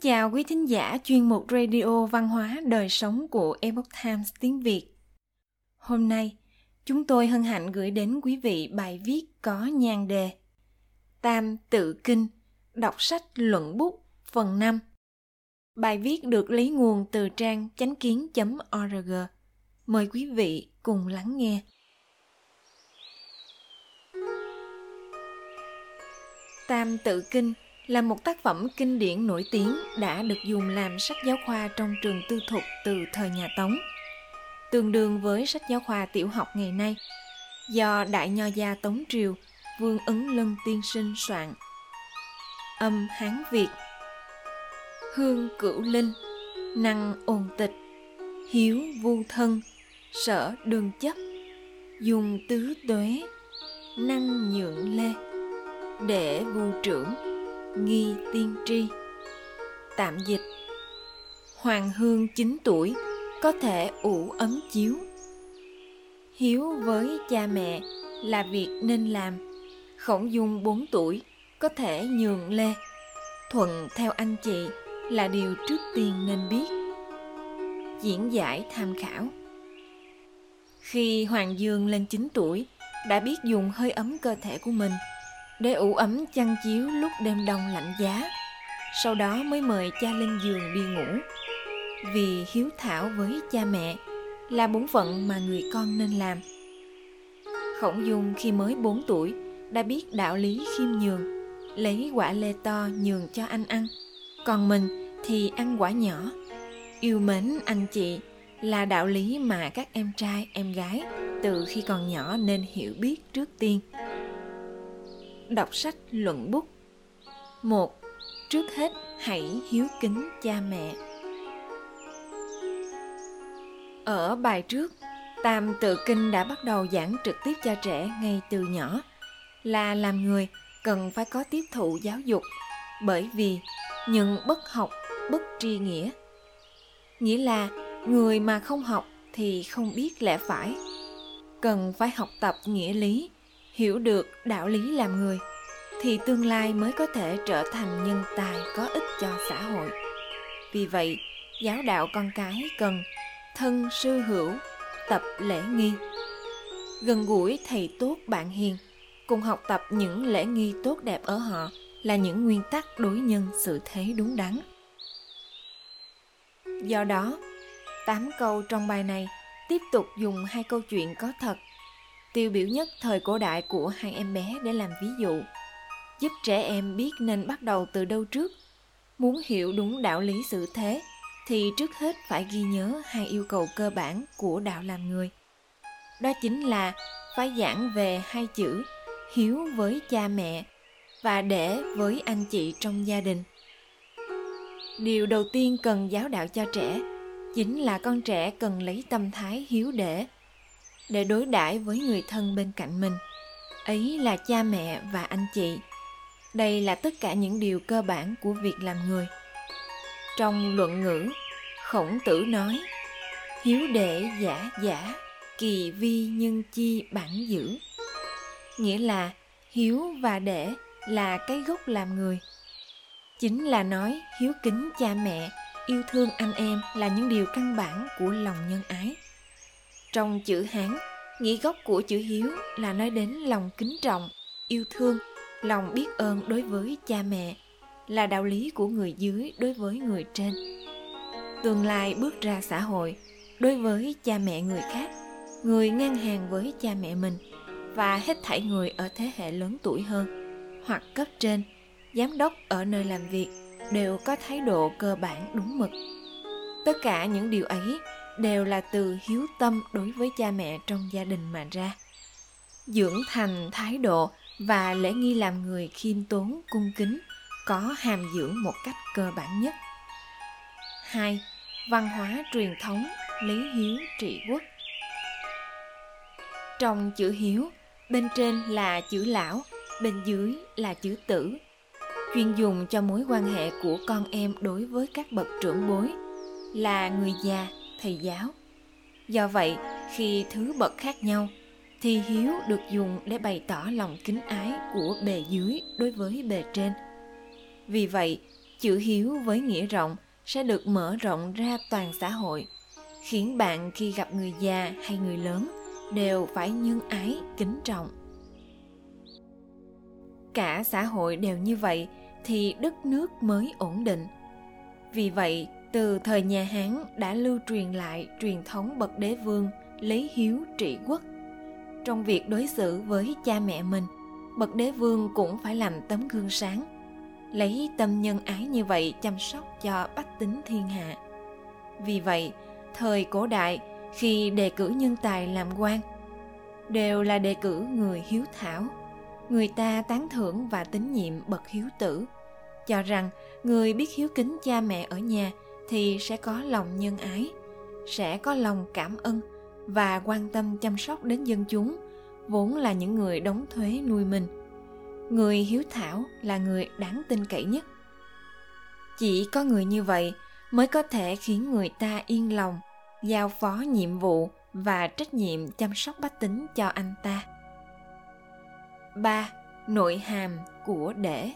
chào quý thính giả chuyên mục radio văn hóa đời sống của Epoch Times tiếng Việt. Hôm nay, chúng tôi hân hạnh gửi đến quý vị bài viết có nhan đề Tam tự kinh, đọc sách luận bút phần 5. Bài viết được lấy nguồn từ trang chánh kiến.org. Mời quý vị cùng lắng nghe. Tam tự kinh là một tác phẩm kinh điển nổi tiếng đã được dùng làm sách giáo khoa trong trường tư thục từ thời nhà Tống. Tương đương với sách giáo khoa tiểu học ngày nay, do Đại Nho gia Tống Triều, Vương Ấn Lân tiên sinh soạn. Âm Hán Việt. Hương cửu linh, năng ồn tịch, hiếu vu thân, sở đường chấp, dùng tứ tuế, năng nhượng lê, để vu trưởng nghi tiên tri. Tạm dịch. Hoàng hương 9 tuổi, có thể ủ ấm chiếu. Hiếu với cha mẹ là việc nên làm. Khổng dung 4 tuổi, có thể nhường lê thuận theo anh chị là điều trước tiên nên biết. Diễn giải tham khảo. Khi hoàng dương lên 9 tuổi, đã biết dùng hơi ấm cơ thể của mình để ủ ấm chăn chiếu lúc đêm đông lạnh giá. Sau đó mới mời cha lên giường đi ngủ. Vì hiếu thảo với cha mẹ là bổn phận mà người con nên làm. Khổng dung khi mới 4 tuổi đã biết đạo lý khiêm nhường, lấy quả lê to nhường cho anh ăn. Còn mình thì ăn quả nhỏ. Yêu mến anh chị là đạo lý mà các em trai, em gái từ khi còn nhỏ nên hiểu biết trước tiên đọc sách luận bút. Một, trước hết hãy hiếu kính cha mẹ. Ở bài trước, tam tự kinh đã bắt đầu giảng trực tiếp cho trẻ ngay từ nhỏ. Là làm người, cần phải có tiếp thụ giáo dục, bởi vì những bất học, bất tri nghĩa. Nghĩa là người mà không học thì không biết lẽ phải. Cần phải học tập nghĩa lý hiểu được đạo lý làm người, thì tương lai mới có thể trở thành nhân tài có ích cho xã hội. Vì vậy, giáo đạo con cái cần thân sư hữu, tập lễ nghi. Gần gũi thầy tốt bạn hiền, cùng học tập những lễ nghi tốt đẹp ở họ là những nguyên tắc đối nhân xử thế đúng đắn. Do đó, tám câu trong bài này tiếp tục dùng hai câu chuyện có thật tiêu biểu nhất thời cổ đại của hai em bé để làm ví dụ. Giúp trẻ em biết nên bắt đầu từ đâu trước. Muốn hiểu đúng đạo lý sự thế, thì trước hết phải ghi nhớ hai yêu cầu cơ bản của đạo làm người. Đó chính là phải giảng về hai chữ hiếu với cha mẹ và để với anh chị trong gia đình. Điều đầu tiên cần giáo đạo cho trẻ chính là con trẻ cần lấy tâm thái hiếu để để đối đãi với người thân bên cạnh mình. Ấy là cha mẹ và anh chị. Đây là tất cả những điều cơ bản của việc làm người. Trong luận ngữ, khổng tử nói, hiếu đệ giả giả, kỳ vi nhân chi bản giữ nghĩa là hiếu và đệ là cái gốc làm người. Chính là nói hiếu kính cha mẹ, yêu thương anh em là những điều căn bản của lòng nhân ái trong chữ hán, nghĩa gốc của chữ hiếu là nói đến lòng kính trọng, yêu thương, lòng biết ơn đối với cha mẹ, là đạo lý của người dưới đối với người trên. Tương lai bước ra xã hội, đối với cha mẹ người khác, người ngang hàng với cha mẹ mình, và hết thảy người ở thế hệ lớn tuổi hơn, hoặc cấp trên, giám đốc ở nơi làm việc, đều có thái độ cơ bản đúng mực. Tất cả những điều ấy đều là từ hiếu tâm đối với cha mẹ trong gia đình mà ra. Dưỡng thành thái độ và lễ nghi làm người khiêm tốn cung kính có hàm dưỡng một cách cơ bản nhất. 2. Văn hóa truyền thống lý hiếu trị quốc. Trong chữ hiếu, bên trên là chữ lão, bên dưới là chữ tử. Chuyên dùng cho mối quan hệ của con em đối với các bậc trưởng bối là người già thầy giáo. Do vậy, khi thứ bậc khác nhau, thì hiếu được dùng để bày tỏ lòng kính ái của bề dưới đối với bề trên. Vì vậy, chữ hiếu với nghĩa rộng sẽ được mở rộng ra toàn xã hội, khiến bạn khi gặp người già hay người lớn đều phải nhân ái, kính trọng. Cả xã hội đều như vậy thì đất nước mới ổn định. Vì vậy từ thời nhà hán đã lưu truyền lại truyền thống bậc đế vương, lấy hiếu trị quốc. Trong việc đối xử với cha mẹ mình, bậc đế vương cũng phải làm tấm gương sáng, lấy tâm nhân ái như vậy chăm sóc cho bách tính thiên hạ. Vì vậy, thời cổ đại, khi đề cử nhân tài làm quan, đều là đề cử người hiếu thảo. Người ta tán thưởng và tín nhiệm bậc hiếu tử, cho rằng người biết hiếu kính cha mẹ ở nhà thì sẽ có lòng nhân ái, sẽ có lòng cảm ơn và quan tâm chăm sóc đến dân chúng, vốn là những người đóng thuế nuôi mình. Người hiếu thảo là người đáng tin cậy nhất. Chỉ có người như vậy mới có thể khiến người ta yên lòng, giao phó nhiệm vụ và trách nhiệm chăm sóc bách tính cho anh ta. 3. Nội hàm của để.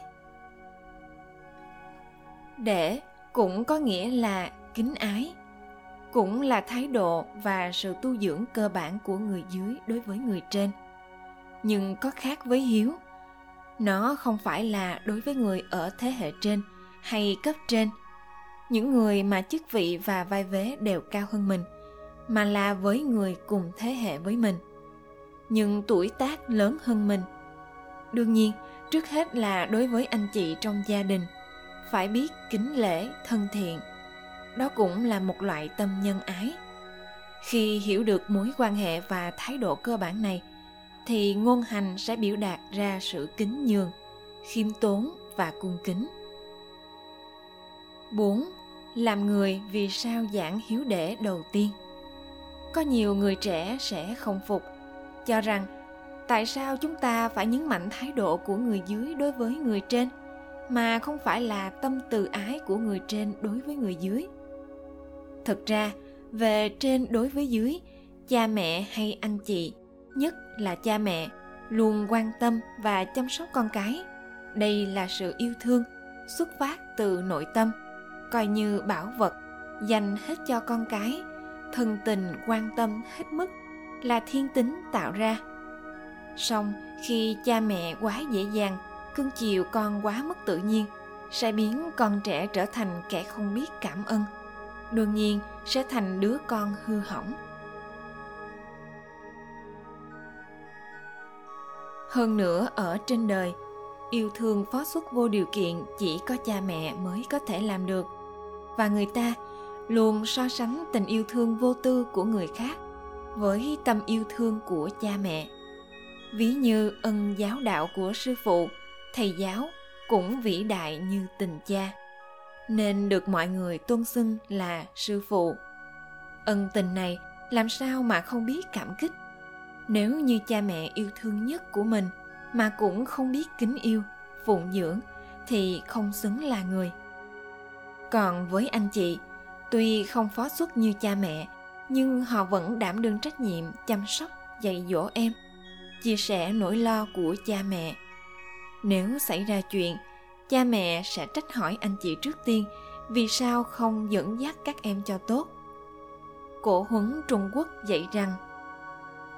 Để cũng có nghĩa là kính ái, cũng là thái độ và sự tu dưỡng cơ bản của người dưới đối với người trên. Nhưng có khác với hiếu. Nó không phải là đối với người ở thế hệ trên hay cấp trên, những người mà chức vị và vai vế đều cao hơn mình, mà là với người cùng thế hệ với mình. Nhưng tuổi tác lớn hơn mình đương nhiên trước hết là đối với anh chị trong gia đình phải biết kính lễ thân thiện. Đó cũng là một loại tâm nhân ái. Khi hiểu được mối quan hệ và thái độ cơ bản này, thì ngôn hành sẽ biểu đạt ra sự kính nhường, khiêm tốn và cung kính. 4. Làm người vì sao giảng hiếu để đầu tiên. Có nhiều người trẻ sẽ không phục, Cho rằng tại sao chúng ta phải nhấn mạnh thái độ của người dưới đối với người trên? Mà không phải là tâm từ ái của người trên đối với người dưới. Thực ra, về trên đối với dưới, cha mẹ hay anh chị, nhất là cha mẹ, luôn quan tâm và chăm sóc con cái. Đây là sự yêu thương xuất phát từ nội tâm, coi như bảo vật, dành hết cho con cái. Thân tình, quan tâm hết mức là thiên tính tạo ra. Song khi cha mẹ quá dễ dàng cưng chiều con quá mất tự nhiên, sẽ biến con trẻ trở thành kẻ không biết cảm ơn. Đương nhiên, sẽ thành đứa con hư hỏng. Hơn nữa, ở trên đời, yêu thương phó xuất vô điều kiện chỉ có cha mẹ mới có thể làm được. Và người ta luôn so sánh tình yêu thương vô tư của người khác với tâm yêu thương của cha mẹ. Ví như ân giáo đạo của sư phụ thầy giáo cũng vĩ đại như tình cha. Nên được mọi người tôn xưng là sư phụ. Ân tình này làm sao mà không biết cảm kích? Nếu như cha mẹ yêu thương nhất của mình mà cũng không biết kính yêu, phụng dưỡng thì không xứng là người. Còn với anh chị, tuy không phó xuất như cha mẹ, nhưng họ vẫn đảm đương trách nhiệm chăm sóc, dạy dỗ em, chia sẻ nỗi lo của cha mẹ nếu xảy ra chuyện, cha mẹ sẽ trách hỏi anh chị trước tiên vì sao không dẫn dắt các em cho tốt. Cổ huấn trung quốc dạy rằng,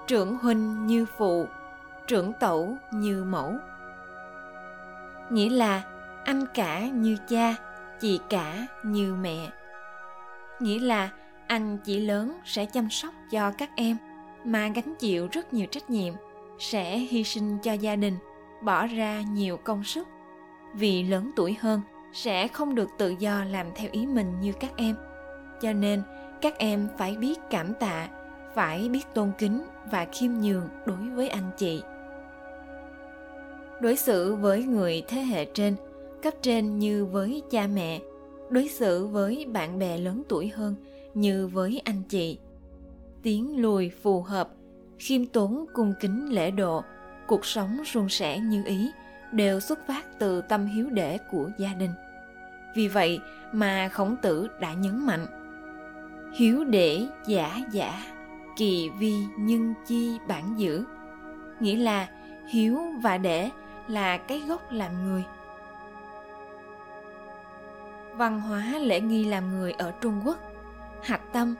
trưởng huynh như phụ, trưởng tẩu như mẫu. Nghĩa là, anh cả như cha, chị cả như mẹ. Nghĩa là, anh chị lớn sẽ chăm sóc cho các em, mà gánh chịu rất nhiều trách nhiệm, sẽ hy sinh cho gia đình bỏ ra nhiều công sức. Vì lớn tuổi hơn, sẽ không được tự do làm theo ý mình như các em. Cho nên, các em phải biết cảm tạ, phải biết tôn kính và khiêm nhường đối với anh chị. Đối xử với người thế hệ trên, cấp trên như với cha mẹ. Đối xử với bạn bè lớn tuổi hơn như với anh chị. Tiến lùi phù hợp, khiêm tốn, cung kính lễ độ cuộc sống suôn sẻ như ý đều xuất phát từ tâm hiếu để của gia đình. Vì vậy mà khổng tử đã nhấn mạnh, hiếu để giả giả, kỳ vi nhân chi bản giữ nghĩa là hiếu và để là cái gốc làm người. Văn hóa lễ nghi làm người ở trung quốc hạch tâm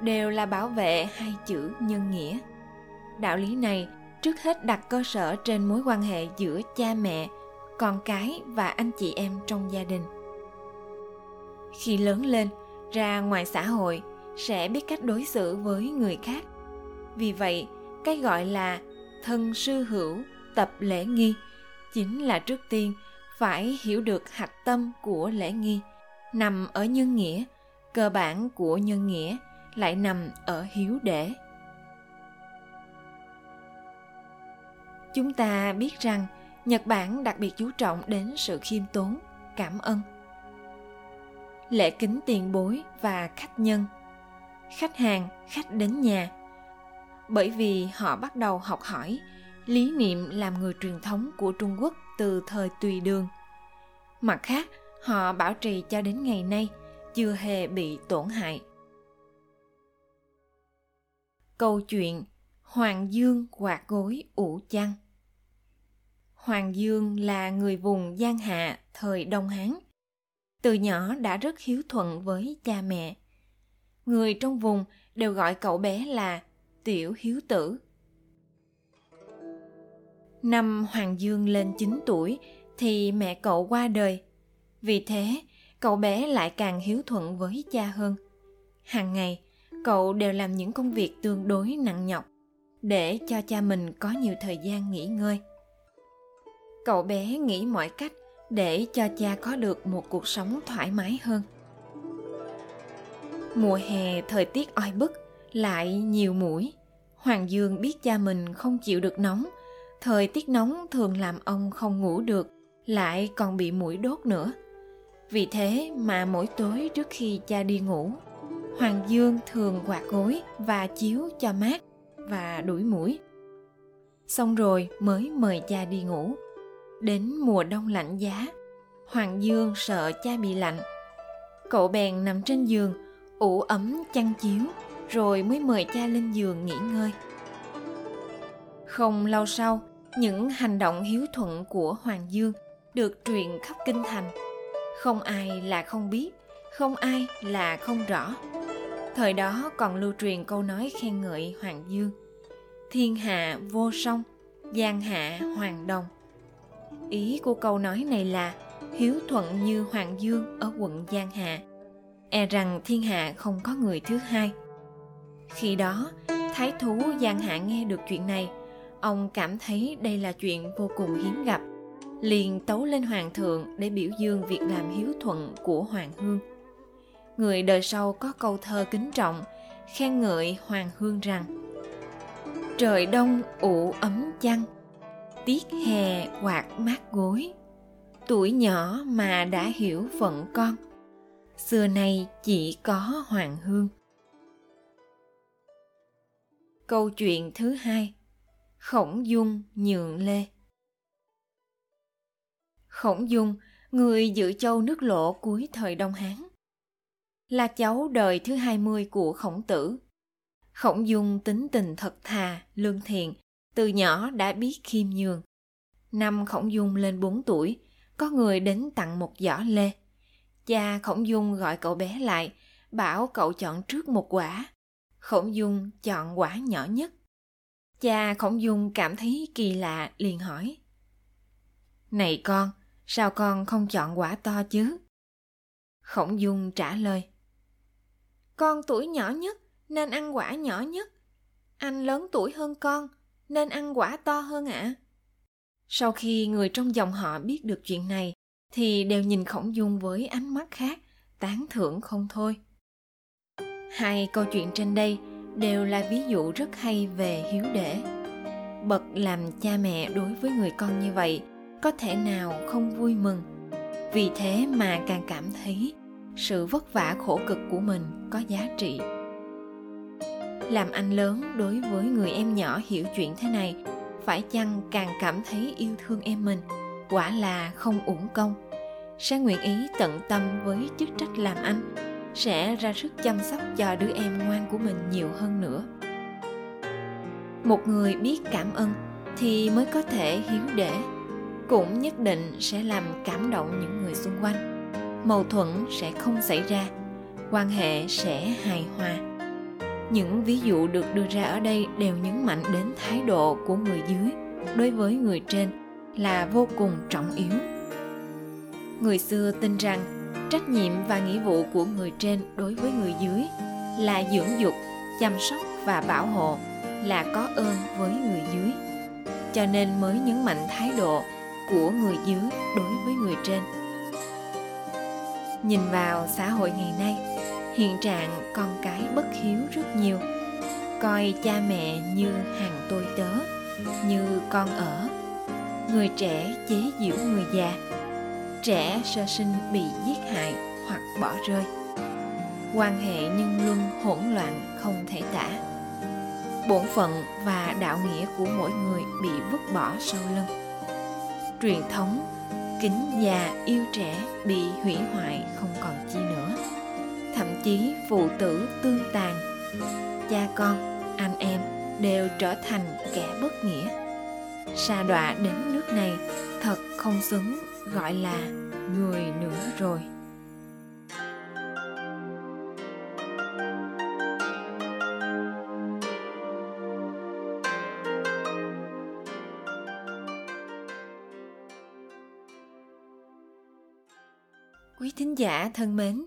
đều là bảo vệ hai chữ nhân nghĩa. Đạo lý này trước hết đặt cơ sở trên mối quan hệ giữa cha mẹ, con cái và anh chị em trong gia đình. Khi lớn lên, ra ngoài xã hội, sẽ biết cách đối xử với người khác. Vì vậy, cái gọi là thân sư hữu, tập lễ nghi chính là trước tiên phải hiểu được hạch tâm của lễ nghi. Nằm ở nhân nghĩa, cơ bản của nhân nghĩa lại nằm ở hiếu để chúng ta biết rằng nhật bản đặc biệt chú trọng đến sự khiêm tốn, cảm ơn. Lễ kính tiền bối và khách nhân. Khách hàng, khách đến nhà. Bởi vì họ bắt đầu học hỏi lý niệm làm người truyền thống của trung quốc từ thời tùy đường. Mặt khác, họ bảo trì cho đến ngày nay, chưa hề bị tổn hại. Câu chuyện hoàng dương quạt gối ủ chăn hoàng dương là người vùng giang hạ, thời đông hán. Từ nhỏ đã rất hiếu thuận với cha mẹ. Người trong vùng đều gọi cậu bé là tiểu hiếu tử. Năm hoàng dương lên 9 tuổi thì mẹ cậu qua đời. Vì thế, cậu bé lại càng hiếu thuận với cha hơn. Hàng ngày, cậu đều làm những công việc tương đối nặng nhọc để cho cha mình có nhiều thời gian nghỉ ngơi cậu bé nghĩ mọi cách để cho cha có được một cuộc sống thoải mái hơn. Mùa hè, thời tiết oi bức, lại nhiều mũi. Hoàng dương biết cha mình không chịu được nóng. Thời tiết nóng thường làm ông không ngủ được, lại còn bị mũi đốt nữa. Vì thế mà mỗi tối trước khi cha đi ngủ, hoàng dương thường quạt gối và chiếu cho mát và đuổi mũi. Xong rồi mới mời cha đi ngủ đến mùa đông lạnh giá. Hoàng dương sợ cha bị lạnh. Cậu bèn nằm trên giường, ủ ấm chăn chiếu, rồi mới mời cha lên giường nghỉ ngơi. Không lâu sau, những hành động hiếu thuận của hoàng dương được truyền khắp kinh thành. Không ai là không biết, không ai là không rõ. Thời đó còn lưu truyền câu nói khen ngợi hoàng dương, thiên hạ vô song, giang hạ hoàng đồng ý của câu nói này là hiếu thuận như hoàng dương ở quận giang hạ. E rằng thiên hạ không có người thứ hai. Khi đó, thái thú giang hạ nghe được chuyện này, ông cảm thấy đây là chuyện vô cùng hiếm gặp, liền tấu lên hoàng thượng để biểu dương việc làm hiếu thuận của hoàng hương. Người đời sau có câu thơ kính trọng, khen ngợi hoàng hương rằng, trời đông ủ ấm chăn tiết hè quạt mát gối. Tuổi nhỏ mà đã hiểu phận con. Xưa nay chỉ có hoàng hương. Câu chuyện thứ hai. Khổng dung nhượng lê. Khổng dung, người dự châu nước lộ cuối thời đông hán, là cháu đời thứ hai mươi của khổng tử. Khổng dung tính tình thật thà, lương thiện từ nhỏ đã biết khiêm nhường. Năm khổng dung lên bốn tuổi, có người đến tặng một giỏ lê. Cha khổng dung gọi cậu bé lại, bảo cậu chọn trước một quả. Khổng dung chọn quả nhỏ nhất. Cha khổng dung cảm thấy kỳ lạ, liền hỏi. Này con, sao con không chọn quả to chứ? Khổng dung trả lời. Con tuổi nhỏ nhất, nên ăn quả nhỏ nhất. Anh lớn tuổi hơn con nên ăn quả to hơn ạ. À? sau khi người trong dòng họ biết được chuyện này, thì đều nhìn khổng dung với ánh mắt khác, tán thưởng không thôi. Hai câu chuyện trên đây đều là ví dụ rất hay về hiếu đễ bậc làm cha mẹ đối với người con như vậy có thể nào không vui mừng? Vì thế mà càng cảm thấy sự vất vả khổ cực của mình có giá trị làm anh lớn đối với người em nhỏ hiểu chuyện thế này, phải chăng càng cảm thấy yêu thương em mình? Quả là không uổng công. Sẽ nguyện ý tận tâm với chức trách làm anh, sẽ ra sức chăm sóc cho đứa em ngoan của mình nhiều hơn nữa. Một người biết cảm ơn thì mới có thể hiếu để, cũng nhất định sẽ làm cảm động những người xung quanh. Mâu thuẫn sẽ không xảy ra, quan hệ sẽ hài hòa những ví dụ được đưa ra ở đây đều nhấn mạnh đến thái độ của người dưới đối với người trên là vô cùng trọng yếu. Người xưa tin rằng trách nhiệm và nghĩa vụ của người trên đối với người dưới là dưỡng dục, chăm sóc và bảo hộ là có ơn với người dưới. Cho nên mới nhấn mạnh thái độ của người dưới đối với người trên. Nhìn vào xã hội ngày nay hiện trạng con cái bất hiếu rất nhiều. Coi cha mẹ như hàng tôi tớ, như con ở. Người trẻ chế giễu người già. Trẻ sơ sinh bị giết hại hoặc bỏ rơi. Quan hệ nhân luân hỗn loạn không thể tả. Bổn phận và đạo nghĩa của mỗi người bị vứt bỏ sau lưng. Truyền thống, kính già yêu trẻ bị hủy hoại không còn chi nữa chí phụ tử tương tàn. Cha con anh em đều trở thành kẻ bất nghĩa. Sa đọa đến nước này thật không xứng gọi là người nữa rồi. Quý thính giả thân mến,